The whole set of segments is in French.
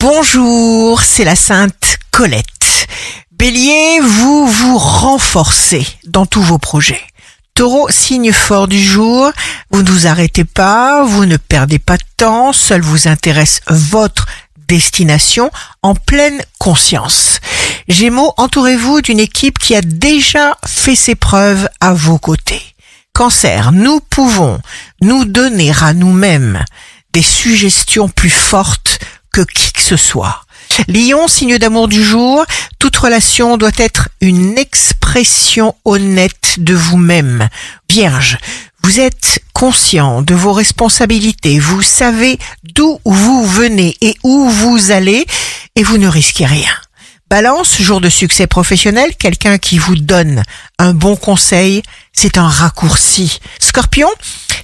Bonjour, c'est la Sainte Colette. Bélier, vous vous renforcez dans tous vos projets. Taureau, signe fort du jour, vous ne vous arrêtez pas, vous ne perdez pas de temps, seul vous intéresse votre destination en pleine conscience. Gémeaux, entourez-vous d'une équipe qui a déjà fait ses preuves à vos côtés. Cancer, nous pouvons nous donner à nous-mêmes des suggestions plus fortes que qui que ce soit. Lion, signe d'amour du jour, toute relation doit être une expression honnête de vous-même. Vierge, vous êtes conscient de vos responsabilités, vous savez d'où vous venez et où vous allez et vous ne risquez rien. Balance, jour de succès professionnel, quelqu'un qui vous donne un bon conseil, c'est un raccourci. Scorpion,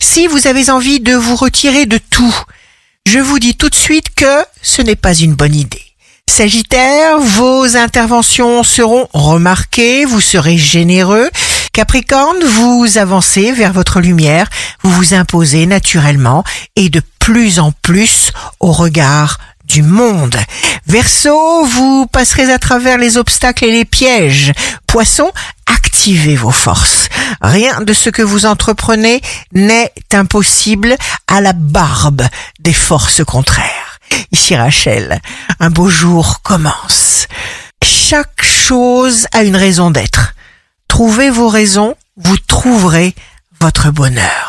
si vous avez envie de vous retirer de tout, je vous dis tout de suite que ce n'est pas une bonne idée. Sagittaire, vos interventions seront remarquées, vous serez généreux. Capricorne, vous avancez vers votre lumière, vous vous imposez naturellement et de plus en plus au regard du monde. Verseau, vous passerez à travers les obstacles et les pièges. Poisson, activez vos forces. Rien de ce que vous entreprenez n'est impossible à la barbe des forces contraires. Ici Rachel, un beau jour commence. Chaque chose a une raison d'être. Trouvez vos raisons, vous trouverez votre bonheur.